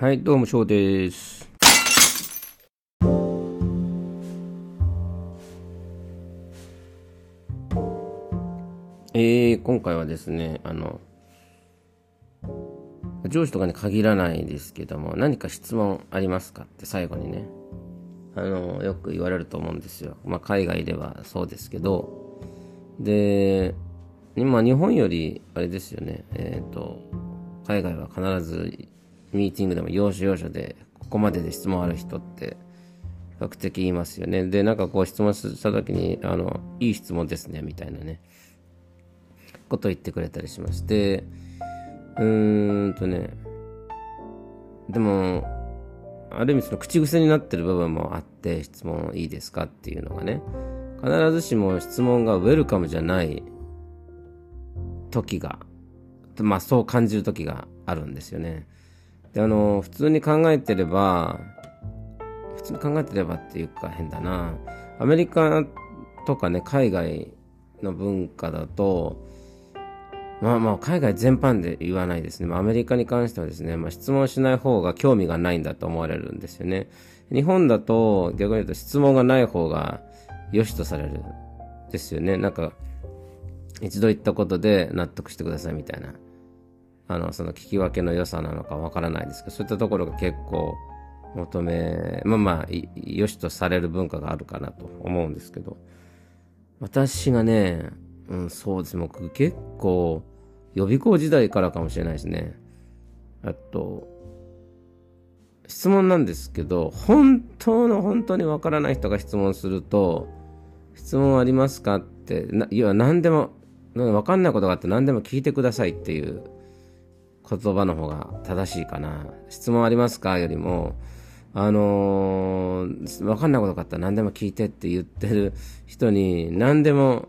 はい、どうも、翔です。えー、今回はですね、あの、上司とかに限らないですけども、何か質問ありますかって最後にね、あの、よく言われると思うんですよ。まあ、海外ではそうですけど、で、今、日本より、あれですよね、えっ、と、海外は必ずミーティングでも要所要所でここまでで質問ある人って比較的いますよね。で、なんかこう質問した時に、あの、いい質問ですね、みたいなね、ことを言ってくれたりしまして、うーんとね、でも、ある意味その口癖になってる部分もあって、質問いいですかっていうのがね、必ずしも質問がウェルカムじゃない時が、まあそう感じる時があるんですよね。で、あの、普通に考えてれば、普通に考えてればっていうか変だな。アメリカとかね、海外の文化だと、まあまあ、海外全般で言わないですね。まあ、アメリカに関してはですね、まあ、質問しない方が興味がないんだと思われるんですよね。日本だと、逆に言うと質問がない方が良しとされる。ですよね。なんか、一度言ったことで納得してくださいみたいな。あの、その聞き分けの良さなのかわからないですけど、そういったところが結構求め、まあまあ、良しとされる文化があるかなと思うんですけど、私がね、うん、そうです。僕結構、予備校時代からかもしれないですね。あと、質問なんですけど、本当の本当にわからない人が質問すると、質問ありますかって、な要は何でも、わかんないことがあって何でも聞いてくださいっていう言葉の方が正しいかな。質問ありますか？よりも、あのー、わかんないことがあったら何でも聞いてって言ってる人に何でも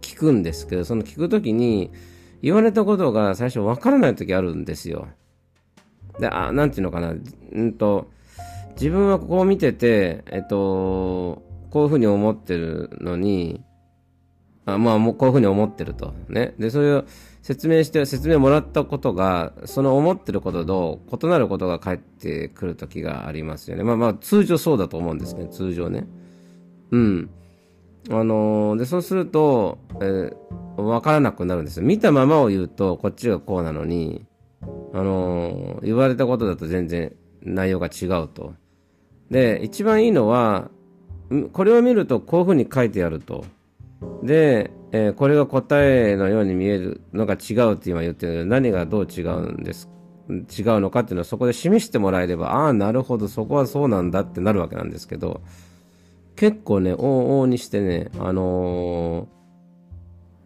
聞くんですけど、その聞くときに言われたことが最初わからないときあるんですよ。で、あ、なんていうのかな。うんと、自分はこう見てて、えっと、こういうふうに思ってるのに、あまあ、もうこういうふうに思ってると。ね。で、それを説明して、説明もらったことが、その思ってることと異なることが返ってくる時がありますよね。まあまあ、通常そうだと思うんですけど、通常ね。うん。あのー、で、そうすると、えー、わからなくなるんですよ。見たままを言うと、こっちがこうなのに、あのー、言われたことだと全然内容が違うと。で、一番いいのは、これを見るとこういうふうに書いてあると。で、えー、これが答えのように見えるのが違うって今言ってるけど、何がどう違うんです違うのかっていうのはそこで示してもらえれば、ああ、なるほど、そこはそうなんだってなるわけなんですけど、結構ね、往々にしてね、あの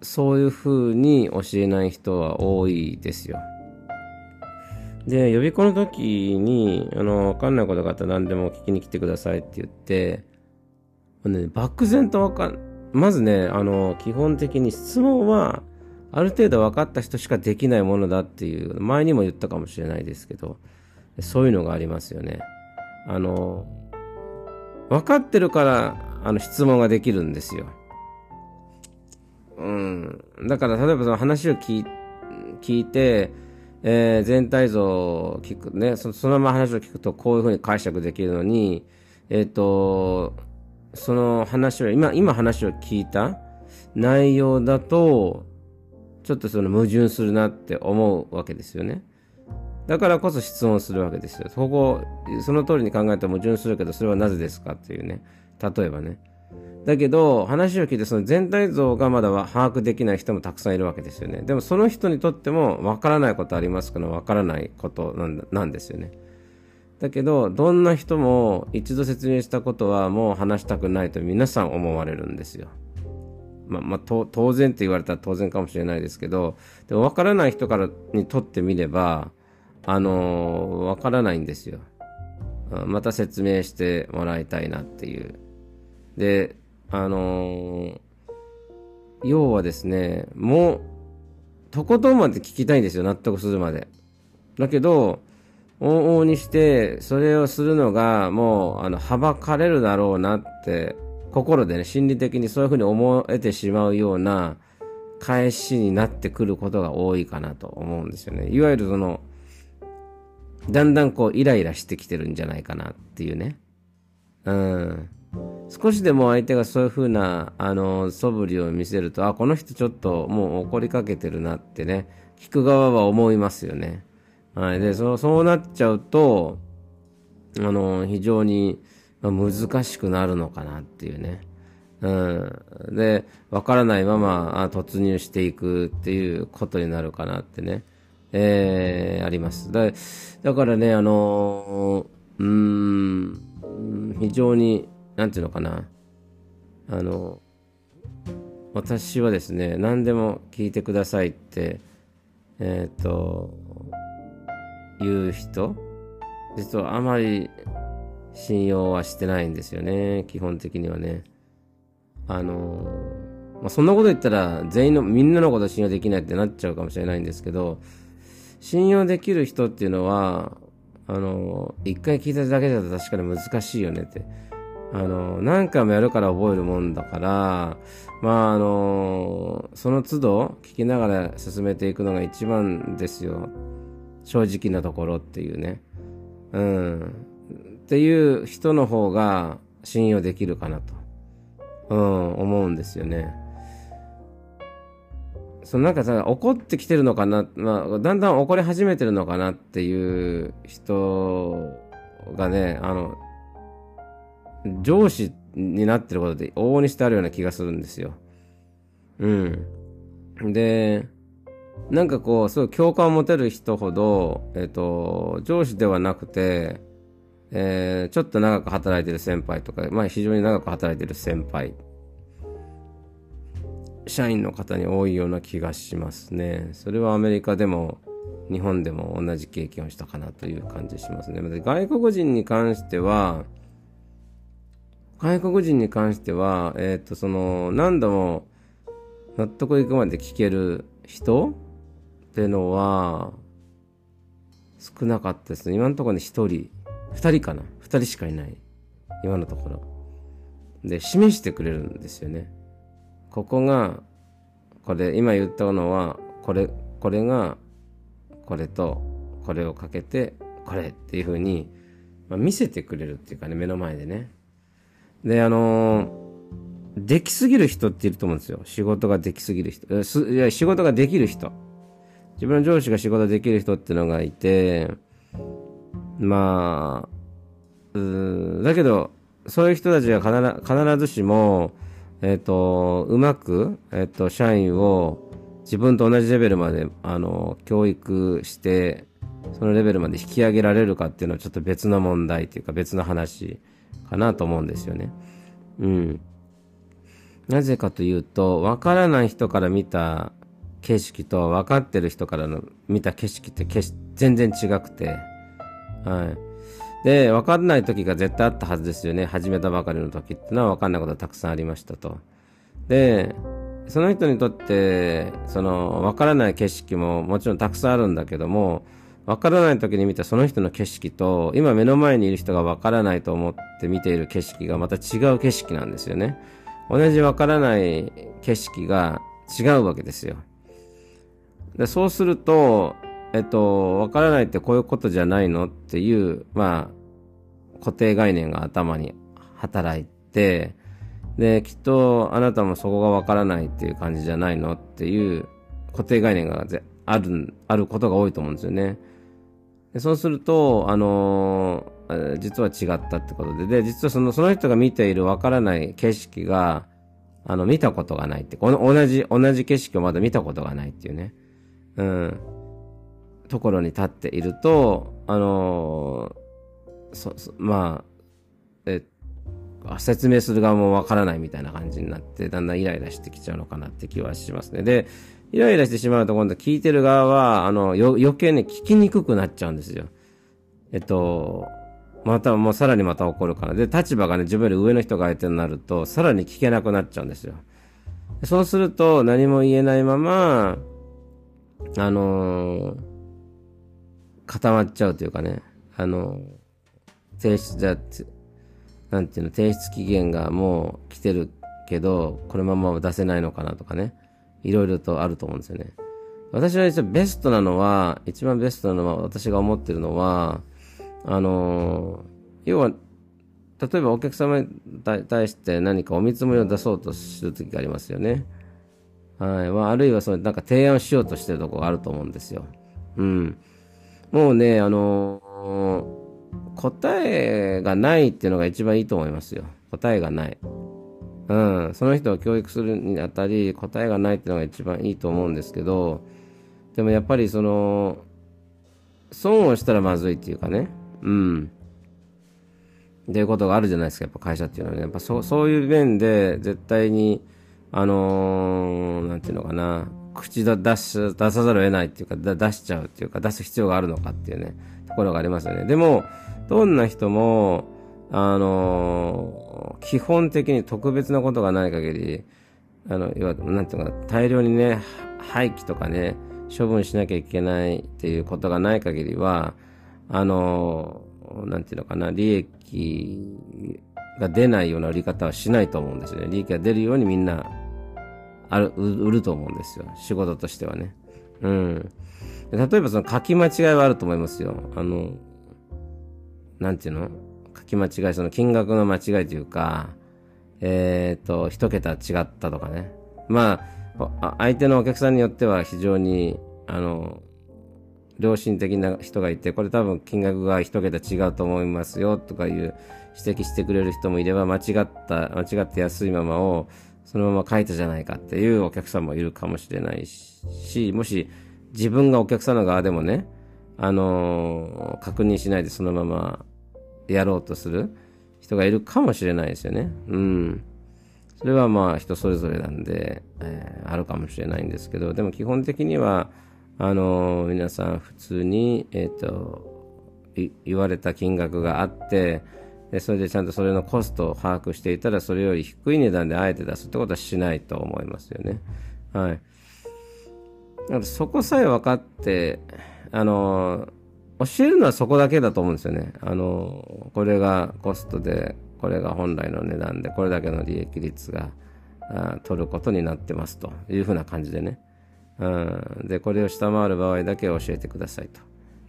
ー、そういう風に教えない人は多いですよ。で、予備校の時に、あの、わかんないことがあったら何でも聞きに来てくださいって言って、ね、漠然とわかん、まずね、あの、基本的に質問は、ある程度分かった人しかできないものだっていう、前にも言ったかもしれないですけど、そういうのがありますよね。あの、分かってるから、あの、質問ができるんですよ。うん。だから、例えばその話を聞い聞いて、えー、全体像を聞くねそ、そのまま話を聞くとこういうふうに解釈できるのに、えっ、ー、と、その話を、今、今話を聞いた内容だと、ちょっとその矛盾するなって思うわけですよね。だからこそ質問するわけですよ。そこ、その通りに考えたら矛盾するけど、それはなぜですかっていうね。例えばね。だけど、話を聞いてその全体像がまだ把握できない人もたくさんいるわけですよね。でもその人にとってもわからないことありますからわからないことなんなんですよね。だけど、どんな人も一度説明したことはもう話したくないと皆さん思われるんですよ。まあ、まあ、当然って言われたら当然かもしれないですけど、でも分からない人からにとってみれば、あのー、分からないんですよ。また説明してもらいたいなっていう。で、あのー、要はですね、もう、とことんまで聞きたいんですよ、納得するまで。だけど、往々にして、それをするのが、もう、あの、はばかれるだろうなって、心でね、心理的にそういうふうに思えてしまうような返しになってくることが多いかなと思うんですよね。いわゆるその、だんだんこうイライラしてきてるんじゃないかなっていうね。うん。少しでも相手がそういう風な、あの、素振りを見せると、あ、この人ちょっともう怒りかけてるなってね、聞く側は思いますよね。はい。で、そう、そうなっちゃうと、あの、非常に難しくなるのかなっていうね。うん。で、わからないまま突入していくっていうことになるかなってね。えー、あります。だだからね、あの、うん、非常に、なんていうのかな。あの、私はですね、何でも聞いてくださいって、えっ、ー、と、言う人、実はあまり信用はしてないんですよね、基本的にはね。あのまあ、そんなこと言ったら全員のみんなのこと信用できないってなっちゃうかもしれないんですけど信用できる人っていうのはあの一回聞いただけだと確かに難しいよねって。あの何回もやるから覚えるもんだからまああのその都度聞きながら進めていくのが一番ですよ。正直なところっていうねうんっていう人の方が信用できるかなとうん、思うんですよね。そのなんかさ、怒ってきてるのかな、まあ、だんだん怒り始めてるのかなっていう人がね、あの、上司になってることで往々にしてあるような気がするんですよ。うん。で、なんかこう、すごい共感を持てる人ほど、えっ、と、上司ではなくて、えー、ちょっと長く働いてる先輩とか、まあ非常に長く働いてる先輩、社員の方に多いような気がしますね。それはアメリカでも日本でも同じ経験をしたかなという感じしますね。外国人に関しては、外国人に関しては、えっ、ー、と、その、何度も納得いくまで聞ける人ってのは、少なかったですね。今のところね、一人。2人かな。2人しかいない。今のところ。で示してくれるんですよね。ここがこれ今言ったのはこれこれがこれとこれをかけてこれっていうふうに、ま、見せてくれるっていうかね目の前でね。であのー、できすぎる人っていると思うんですよ。仕事ができすぎる人。いや仕事ができる人。自分の上司が仕事できる人ってのがいてまあ、うだけど、そういう人たちが必必ずしも、えっ、ー、と、うまく、えっ、ー、と、社員を自分と同じレベルまで、あの、教育して、そのレベルまで引き上げられるかっていうのはちょっと別の問題っていうか別の話かなと思うんですよね。うん。なぜかというと、わからない人から見た景色と分かってる人からの見た景色って全然違くて、はい。で、分かんない時が絶対あったはずですよね。始めたばかりの時ってのは分かんないことたくさんありましたと。で、その人にとって、その、分からない景色ももちろんたくさんあるんだけども、分からない時に見たその人の景色と、今目の前にいる人が分からないと思って見ている景色がまた違う景色なんですよね。同じ分からない景色が違うわけですよ。でそうすると、えっと、わからないってこういうことじゃないのっていう、まあ、固定概念が頭に働いて、で、きっとあなたもそこがわからないっていう感じじゃないのっていう固定概念がある、あることが多いと思うんですよね。でそうすると、あのー、実は違ったってことで、で、実はその、その人が見ているわからない景色が、あの、見たことがないって、この同じ、同じ景色をまだ見たことがないっていうね。うん。ところに立っていると、あのー、そ、まあ、え、説明する側もわからないみたいな感じになって、だんだんイライラしてきちゃうのかなって気はしますね。で、イライラしてしまうと今度聞いてる側は、あの、余計ね、聞きにくくなっちゃうんですよ。えっと、また、もうさらにまた怒るから。で、立場がね、自分より上の人が相手になると、さらに聞けなくなっちゃうんですよ。そうすると、何も言えないまま、あのー固まっちゃうというかね、あの、提出だって、なんていうの、提出期限がもう来てるけど、このまま出せないのかなとかね、いろいろとあると思うんですよね。私は一応ベストなのは、一番ベストなのは、私が思ってるのは、あのー、要は、例えばお客様に対して何かお見積もりを出そうとするときがありますよね。はい。まあ、あるいはその、なんか提案しようとしてるとこがあると思うんですよ。うん。もうね、あの、答えがないっていうのが一番いいと思いますよ。答えがない。うん。その人を教育するにあたり、答えがないっていうのが一番いいと思うんですけど、でもやっぱりその、損をしたらまずいっていうかね。うん。っていうことがあるじゃないですか、やっぱ会社っていうのはね。やっぱそ、そういう面で絶対に、あのー、なんていうのかな、口出し、出さざるを得ないっていうか、出しちゃうっていうか、出す必要があるのかっていうね、ところがありますよね。でも、どんな人も、あのー、基本的に特別なことがない限り、あの、要は、なんていうのかな、大量にね、廃棄とかね、処分しなきゃいけないっていうことがない限りは、あのー、なんていうのかな、利益が出ないような売り方はしないと思うんですよね。利益が出るようにみんなある、売ると思うんですよ。仕事としてはね。うん。例えばその書き間違いはあると思いますよ。あの、なんていうの？書き間違い、その金額の間違いというか、えっ、ー、と、一桁違ったとかね。まあ、相手のお客さんによっては非常に、あの、良心的な人がいて、これ多分金額が一桁違うと思いますよとかいう指摘してくれる人もいれば、間違った、間違って安いままをそのまま書いたじゃないかっていうお客さんもいるかもしれないし、もし自分がお客さんの側でもね、あのー、確認しないでそのままやろうとする人がいるかもしれないですよね。うん。それはまあ人それぞれなんで、えー、あるかもしれないんですけど、でも基本的には、あのー、皆さん普通に、えっ、と、言われた金額があって、それでちゃんとそれのコストを把握していたらそれより低い値段であえて出すってことはしないと思いますよね。はい。そこさえ分かって、あの、教えるのはそこだけだと思うんですよね。あの、これがコストで、これが本来の値段で、これだけの利益率が取ることになってますというふうな感じでね。うん、で、これを下回る場合だけ教えてくださいと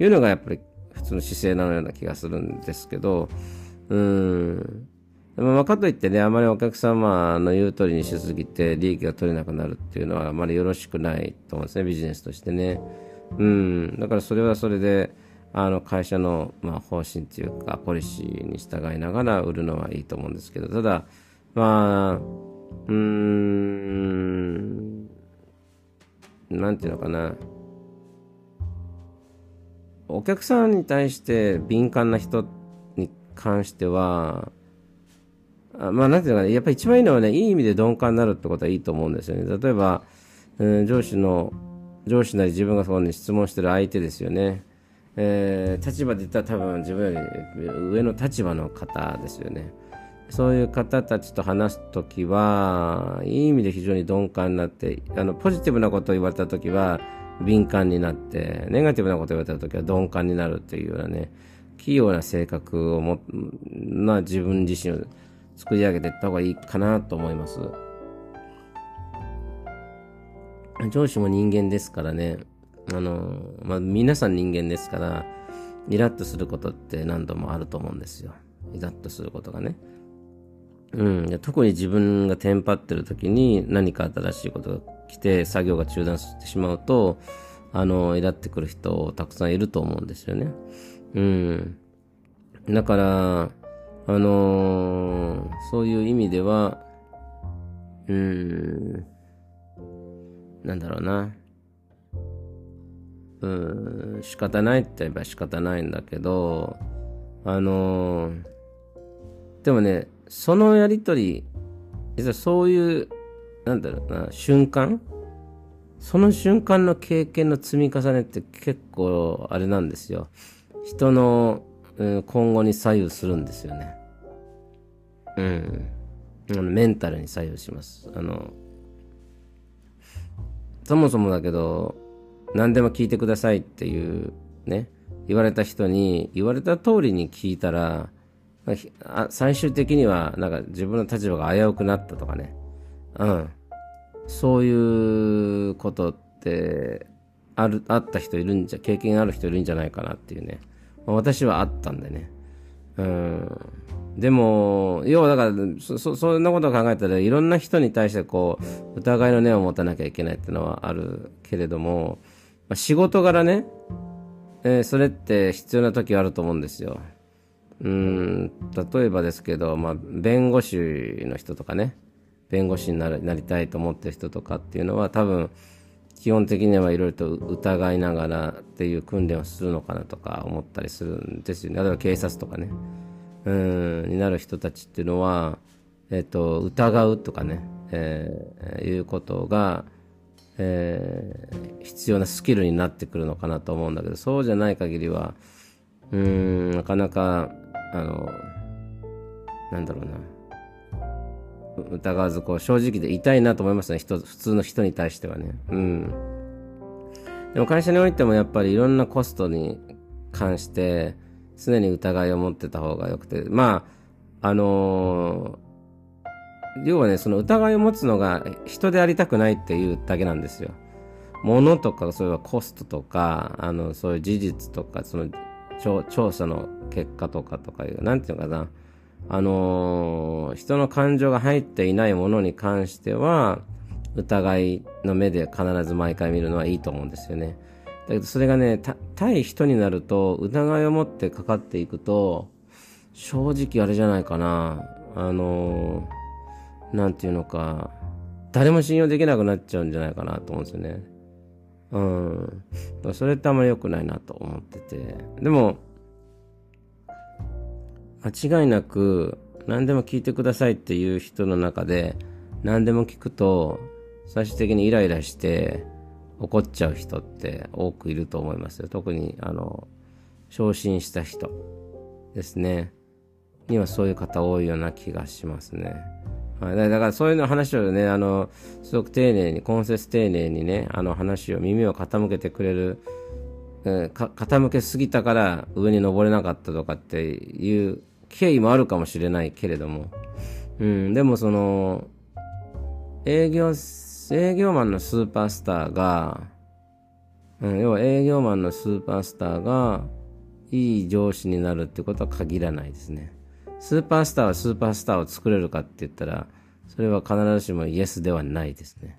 いうのがやっぱり普通の姿勢なのような気がするんですけど、うん。まあ、かといってね、あまりお客様の言う通りにしすぎて利益が取れなくなるっていうのはあまりよろしくないと思うんですね、ビジネスとしてね。うん。だからそれはそれで、あの会社の、まあ、方針というか、ポリシーに従いながら売るのはいいと思うんですけど、ただ、まあ、うーん、なんていうのかな。お客さんに対して敏感な人って関しては、あまあ、なんていうのかね、やっぱり一番いいのはね、いい意味で鈍感になるってことはいいと思うんですよね。例えば、うん、上司の、上司なり自分がそこに質問してる相手ですよね。えー、立場で言ったら多分自分より上の立場の方ですよね。そういう方たちと話すときは、いい意味で非常に鈍感になって、あの、ポジティブなことを言われたときは敏感になって、ネガティブなことを言われたときは鈍感になるっていうようなね、器用な性格をも、な自分自身を作り上げていった方がいいかなと思います。上司も人間ですからね、あの、まあ、皆さん人間ですから、イラッとすることって何度もあると思うんですよ。イラッとすることがね。うん、特に自分がテンパってる時に何か新しいことが来て作業が中断してしまうと、あの、イラってくる人たくさんいると思うんですよね。うん。だから、あのー、そういう意味では、うーん、なんだろうな。うん、仕方ないって言えば仕方ないんだけど、あのー、でもね、そのやりとり、実はそういう、なんだろうな、瞬間？その瞬間の経験の積み重ねって結構あれなんですよ。人の、うん、今後に左右するんですよね。うん。あのメンタルに左右します。あの、そもそもだけど、何でも聞いてくださいっていうね、言われた人に、言われた通りに聞いたら、最終的には、なんか自分の立場が危うくなったとかね。うん。そういうことってある、あった人いるんじゃ、経験ある人いるんじゃないかなっていうね。まあ、私はあったんでね。うん。でも、要はだからそ、そ、んなことを考えたらいろんな人に対してこう、疑いの念を持たなきゃいけないっていうのはあるけれども、まあ、仕事柄ね、えー、それって必要な時あると思うんですよ。うん、例えばですけど、まあ、弁護士の人とかね、弁護士にななりたいと思ってる人とかっていうのは多分、基本的にはいろいろと疑いながらっていう訓練をするのかなとか思ったりするんですよね。例えば警察とかね、うん、になる人たちっていうのは、えっ、と、疑うとかね、えー、いうことが、えー、必要なスキルになってくるのかなと思うんだけど、そうじゃない限りは、うん、なかなか、あの、なんだろうな。疑わず、こう、正直で痛いなと思いますね。人、普通の人に対してはね。うん。でも会社においてもやっぱりいろんなコストに関して、常に疑いを持ってた方がよくて、まあ、あのー、要はね、その疑いを持つのが人でありたくないっていうだけなんですよ。物とか、そういうコストとか、あの、そういう事実とか、その、調査の結果とかとかいう、なんていうのかな。あのー、人の感情が入っていないものに関しては、疑いの目で必ず毎回見るのはいいと思うんですよね。だけどそれがね、対人になると、疑いを持ってかかっていくと、正直あれじゃないかな。あのー、なんていうのか、誰も信用できなくなっちゃうんじゃないかなと思うんですよね。うん。それってあんまり良くないなと思ってて。でも、間違いなく何でも聞いてくださいっていう人の中で何でも聞くと最終的にイライラして怒っちゃう人って多くいると思いますよ。特に、あの、昇進した人ですね。にはそういう方多いような気がしますね。はい、だからそういうの話をね、あの、すごく丁寧に、根節丁寧にね、あの話を、耳を傾けてくれる、えー、傾けすぎたから上に登れなかったとかっていう経緯もあるかもしれないけれども、うん、でもその、営業営業マンのスーパースターが、うん、要は営業マンのスーパースターがいい上司になるってことは限らないですね。スーパースターはスーパースターを作れるかって言ったら、それは必ずしもイエスではないですね。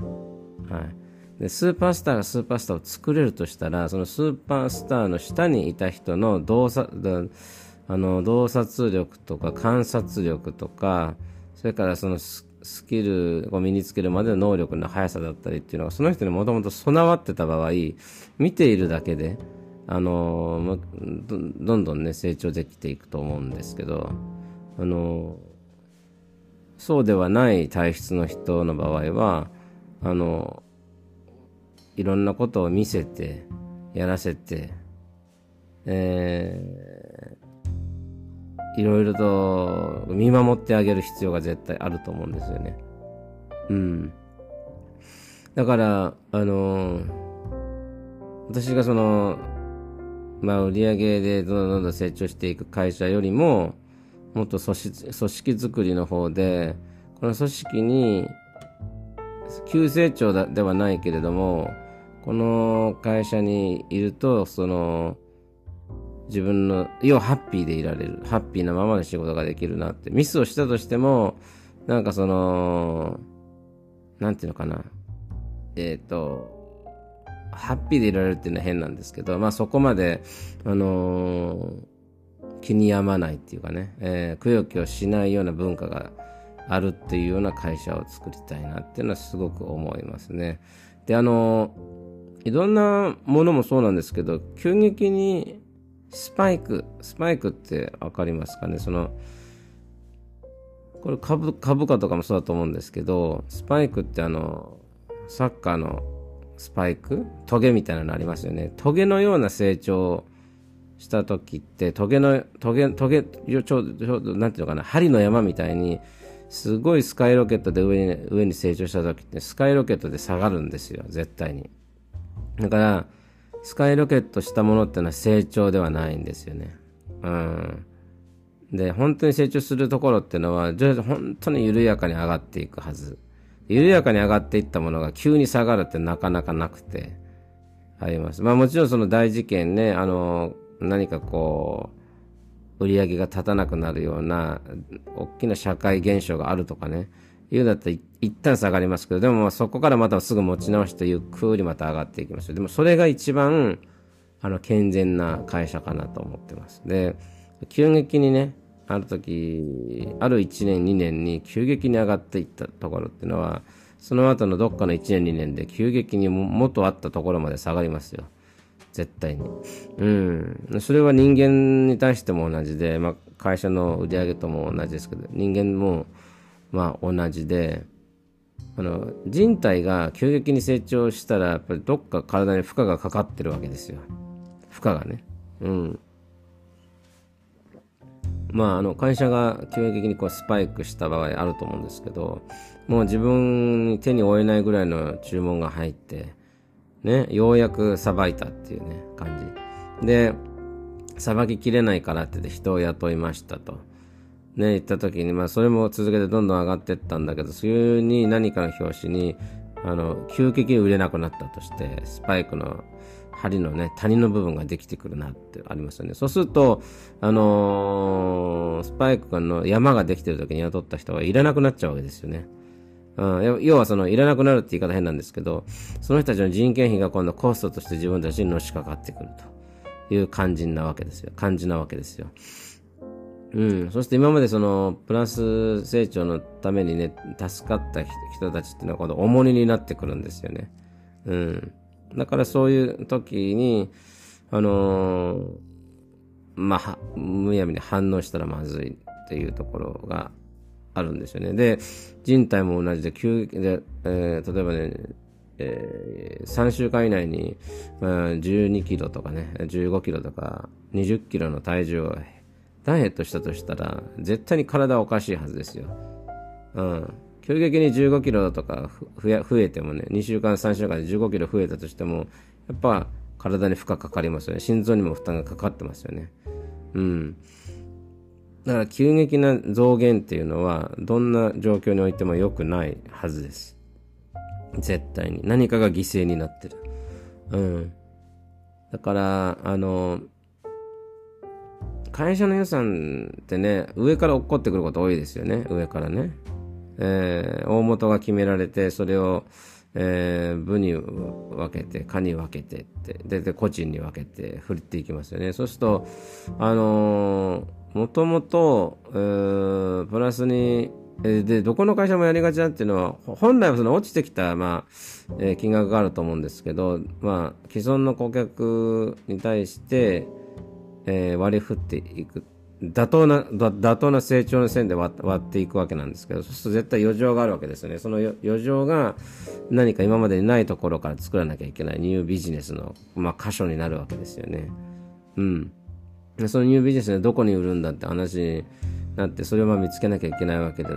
はい。で、スーパースターがスーパースターを作れるとしたら、そのスーパースターの下にいた人の洞察、あの、洞察力とか観察力とか、それからそのスキルを身につけるまでの能力の速さだったりっていうのがその人にもともと備わってた場合見ているだけであのどんどんね成長できていくと思うんですけどあのそうではない体質の人の場合はあのいろんなことを見せてやらせて、えーいろいろと見守ってあげる必要が絶対あると思うんですよね。うん。だから、あの、私がその、まあ、売り上げでどんどんどんどん成長していく会社よりも、もっと組織組織づくりの方で、この組織に、急成長ではないけれども、この会社にいると、その、自分の、要はハッピーでいられる。ハッピーなままで仕事ができるなって。ミスをしたとしても、なんかその、なんていうのかな。えっ、ー、と、ハッピーでいられるっていうのは変なんですけど、まあそこまで、あのー、気に病まないっていうかね、えー、くよくよしないような文化があるっていうような会社を作りたいなっていうのはすごく思いますね。で、あのー、いろんなものもそうなんですけど、急激にスパイク、スパイクってわかりますかね？その、これ株、株価とかもそうだと思うんですけど、スパイクってあの、サッカーのスパイク？トゲみたいなのありますよね。トゲのような成長した時って、トゲの、トゲ、トゲ、ちょうど、ちょうど、なんていうのかな、針の山みたいに、すごいスカイロケットで上に、上に成長した時って、スカイロケットで下がるんですよ、絶対に。だから、スカイロケットしたものってのは成長ではないんですよね。うん。で、本当に成長するところっていうのは、本当に緩やかに上がっていくはず。緩やかに上がっていったものが急に下がるってなかなかなくて、入ります。まあもちろんその大事件ね、あの、何かこう、売り上げが立たなくなるような、大きな社会現象があるとかね、いうだったら一一旦下がりますけど、でもそこからまたすぐ持ち直してゆっくりまた上がっていきますでもそれが一番、あの、健全な会社かなと思ってます。で、急激にね、ある時、ある1年2年に急激に上がっていったところっていうのは、その後のどっかの1年2年で急激に元あったところまで下がりますよ。絶対に。うん。それは人間に対しても同じで、まあ、会社の売り上げとも同じですけど、人間も、まあ、同じで、あの、人体が急激に成長したら、やっぱりどっか体に負荷がかかってるわけですよ。負荷がね。うん。まあ、あの、会社が急激にこうスパイクした場合あると思うんですけど、もう自分に手に負えないぐらいの注文が入って、ね、ようやくさばいたっていうね、感じ。で、さばききれないからって言って人を雇いましたと。ね、言った時に、まあそれも続けてどんどん上がっていったんだけど、急に何かの拍子に、あの、急激に売れなくなったとして、スパイクの針のね、谷の部分ができてくるなってありますよね。そうすると、あのー、スパイクの山ができてる時に雇った人がいらなくなっちゃうわけですよね。うん、要はその、いらなくなるって言い方変なんですけど、その人たちの人件費が今度コストとして自分たちにのしかかってくるという感じなわけですよ。感じなわけですよ。うん。そして今までその、プラス成長のためにね、助かった人たちっていうのは今度重荷になってくるんですよね。うん。だからそういう時に、あのー、まあ、むやみに反応したらまずいっていうところがあるんですよね。で、人体も同じで、急で、えー、例えばね、えー、3週間以内に、まあ、12キロとかね、15キロとか20キロの体重をダイエットしたとしたら、絶対に体はおかしいはずですよ。うん。急激に15キロとか増えてもね、2週間、3週間で15キロ増えたとしても、やっぱ体に負荷かかりますよね。心臓にも負担がかかってますよね。うん。だから急激な増減っていうのは、どんな状況においても良くないはずです。絶対に。何かが犠牲になってる。うん。だから、あの、会社の予算ってね、上から落っこってくること多いですよね。上からね。えー、大元が決められて、それを、えー、部に分けて、課に分けてって、で、で、個人に分けて振っていきますよね。そうすると、あのー、もともと、えー、プラスに、えで、どこの会社もやりがちだっていうのは、本来はその落ちてきた、まあ、えー、金額があると思うんですけど、まあ、既存の顧客に対して、えー、割り振っていく妥当な、妥当な成長の線で割っていくわけなんですけど、そうすると絶対余剰があるわけですよね。その余剰が何か今までにないところから作らなきゃいけないニュービジネスの、まあ、箇所になるわけですよね。うん。そのニュービジネスでどこに売るんだって話になって、それをまあ見つけなきゃいけないわけで、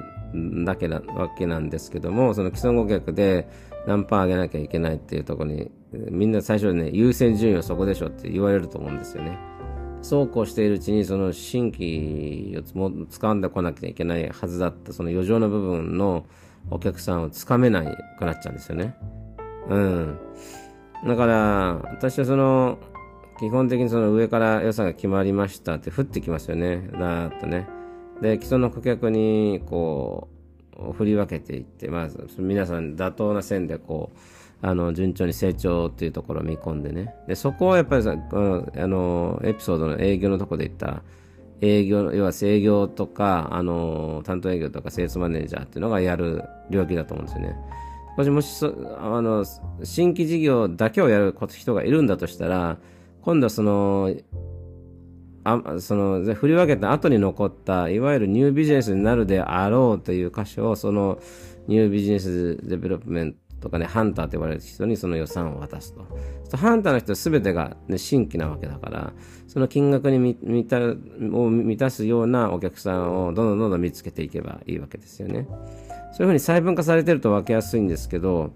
だけなわけなんですけども、その既存顧客で何パー上げなきゃいけないっていうところに、みんな最初にね、優先順位はそこでしょって言われると思うんですよね。そうこうしているうちにその新規をつも掴んでこなきゃいけないはずだったその余剰の部分のお客さんをつかめないくなっちゃうんですよね。うん。だから、私はその、基本的にその上から予算が決まりましたって降ってきますよね。だーっとね。で、既存の顧客にこう、振り分けていって、まず皆さん妥当な線でこう、あの、順調に成長っていうところを見込んでね。で、そこをやっぱりさ、あの、エピソードの営業のとこで言った、営業、要は営業とか、あの、担当営業とかセールスマネージャーっていうのがやる領域だと思うんですよね。もし、もしあの、新規事業だけをやる人がいるんだとしたら、今度はその、あその、振り分けた後に残った、いわゆる new business になるであろうという箇所を、その、 new business development とかね、 hunter と言われる人にその予算を渡すと。とハンターの人は全てが、ね、新規なわけだから、その金額に満たを満たすようなお客さんをどんどんどんどん見つけていけばいいわけですよね。そういうふうに細分化されてると分けやすいんですけど、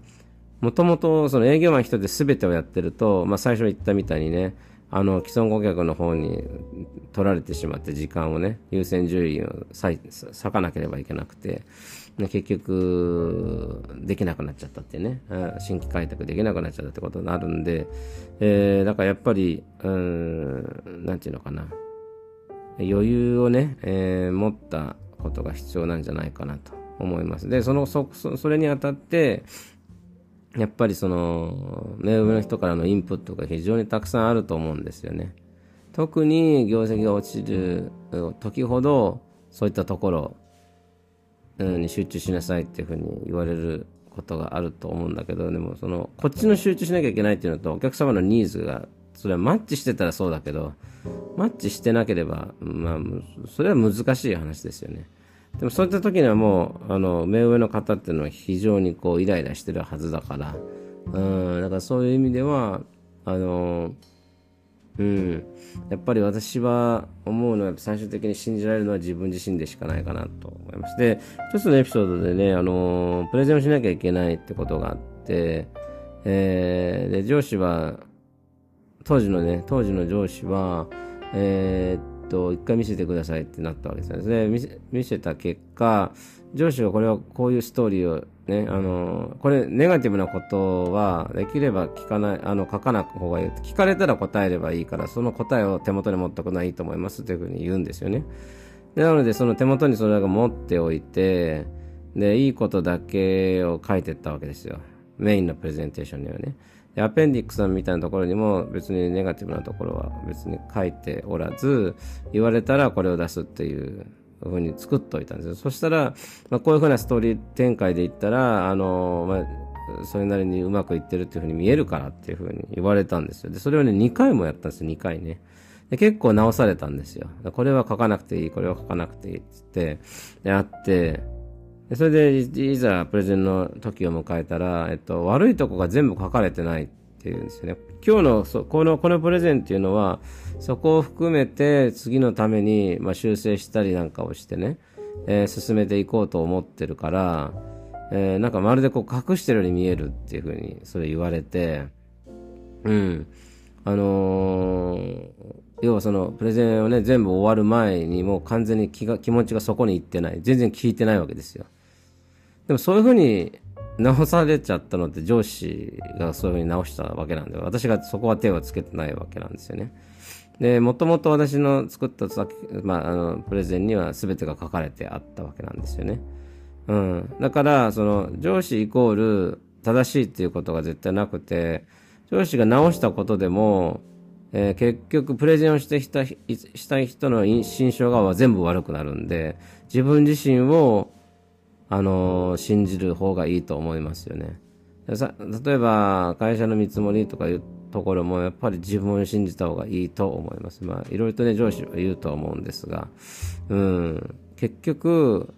もともとその営業マン一人で全てをやってると、まあ最初言ったみたいにね、あの既存顧客の方に取られてしまって時間をね優先順位を割かなければいけなくて、結局できなくなっちゃったってね新規開拓できなくなっちゃったってことになるんで、えー、だからやっぱりうんなんていうのかな余裕をね、えー、持ったことが必要なんじゃないかなと思います。で、その、そ、それにあたって、やっぱりその、目上の人からのインプットが非常にたくさんあると思うんですよね。特に業績が落ちる時ほど、そういったところに集中しなさいっていうふうに言われることがあると思うんだけど、でもその、こっちの集中しなきゃいけないっていうのと、お客様のニーズが、それはマッチしてたらそうだけど、マッチしてなければ、まあ、それは難しい話ですよね。でもそういった時にはもう、あの、目上の方っていうのは非常にこう、イライラしてるはずだから、うん、だからそういう意味では、あの、うん、やっぱり私は思うのは最終的に信じられるのは自分自身でしかないかなと思いまして、一つのエピソードでね、あの、プレゼンをしなきゃいけないってことがあって、えー、で、上司は、当時のね、当時の上司は、えー、と、一回見せてくださいってなったわけですね。見せ見せた結果、上司がこれはこういうストーリーをね、あの、これ、ネガティブなことは、できれば聞かない、あの、書かない方がいい。聞かれたら答えればいいから、その答えを手元に持っておくのはいいと思いますというふうに言うんですよね。なので、その手元にそれが持っておいて、で、いいことだけを書いていったわけですよ。メインのプレゼンテーションにはね。アペンディックスみたいなところにも別にネガティブなところは別に書いておらず、言われたらこれを出すっていうふうに作っといたんですよ。そしたら、まあ、こういうふうなストーリー展開で言ったら、あの、まあ、それなりにうまくいってるっていうふうに見えるからっていうふうに言われたんですよ。で、それをね、2回もやったんですよ、2回ね。で結構直されたんですよ。これは書かなくていい、これは書かなくていいって言って、やって、それで、いざプレゼンの時を迎えたら、えっと、悪いとこが全部書かれてないっていうんですよね。今日の、そこの、このプレゼンっていうのは、そこを含めて次のために、まあ、修正したりなんかをしてね、えー、進めていこうと思ってるから、えー、なんかまるでこう隠してるように見えるっていうふうにそれ言われて、うん。あのー、要はそのプレゼンをね、全部終わる前にもう完全に気が気持ちがそこに行ってない。全然聞いてないわけですよ。でもそういうふうに直されちゃったのって上司がそういうふうに直したわけなんで、私がそこは手をつけてないわけなんですよね。で、もともと私の作ったさまあ、あの、プレゼンには全てが書かれてあったわけなんですよね。うん。だから、その、上司イコール正しいっていうことが絶対なくて、上司が直したことでも、えー、結局プレゼンをしてしたしたい人の心象が全部悪くなるんで、自分自身をあの信じる方がいいと思いますよね。例えば、会社の見積もりとかいうところも、やっぱり自分を信じた方がいいと思います。まあ、いろいろとね、上司は言うと思うんですが、うん、結局、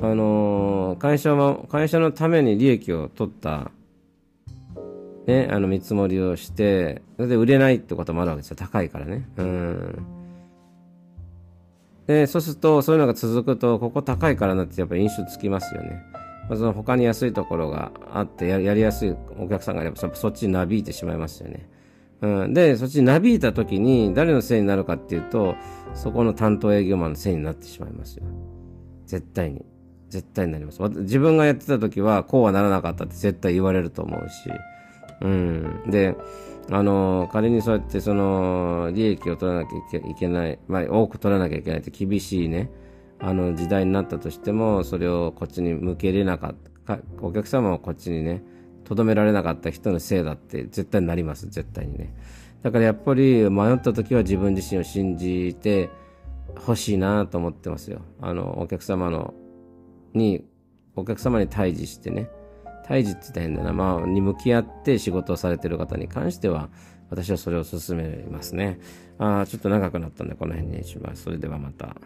あの会社も、会社のために利益を取った、ね、あの見積もりをして、それで売れないってこともあるわけですよ。高いからね。うん。で、そうすると、そういうのが続くと、ここ高いからなってやっぱり印象つきますよね。まあ、その他に安いところがあってや、やりやすいお客さんがあれば、そっちになびいてしまいますよね。うん、で、そっちになびいた時に、誰のせいになるかっていうと、そこの担当営業マンのせいになってしまいますよ。絶対に。絶対になります。自分がやってた時は、こうはならなかったって絶対言われると思うし。うん。で、あの、仮にそうやってその、利益を取らなきゃいけない、まあ、多く取らなきゃいけないって厳しいね、あの時代になったとしても、それをこっちに向けれなかった、お客様をこっちにね、とどめられなかった人のせいだって絶対になります、絶対にね。だからやっぱり迷った時は自分自身を信じてほしいなと思ってますよ。あの、お客様の、に、お客様に対峙してね、対峙って言ったら変だな、まあ、に向き合って仕事をされてる方に関しては、私はそれを勧めますね。あちょっと長くなったんで、この辺にします。それではまた。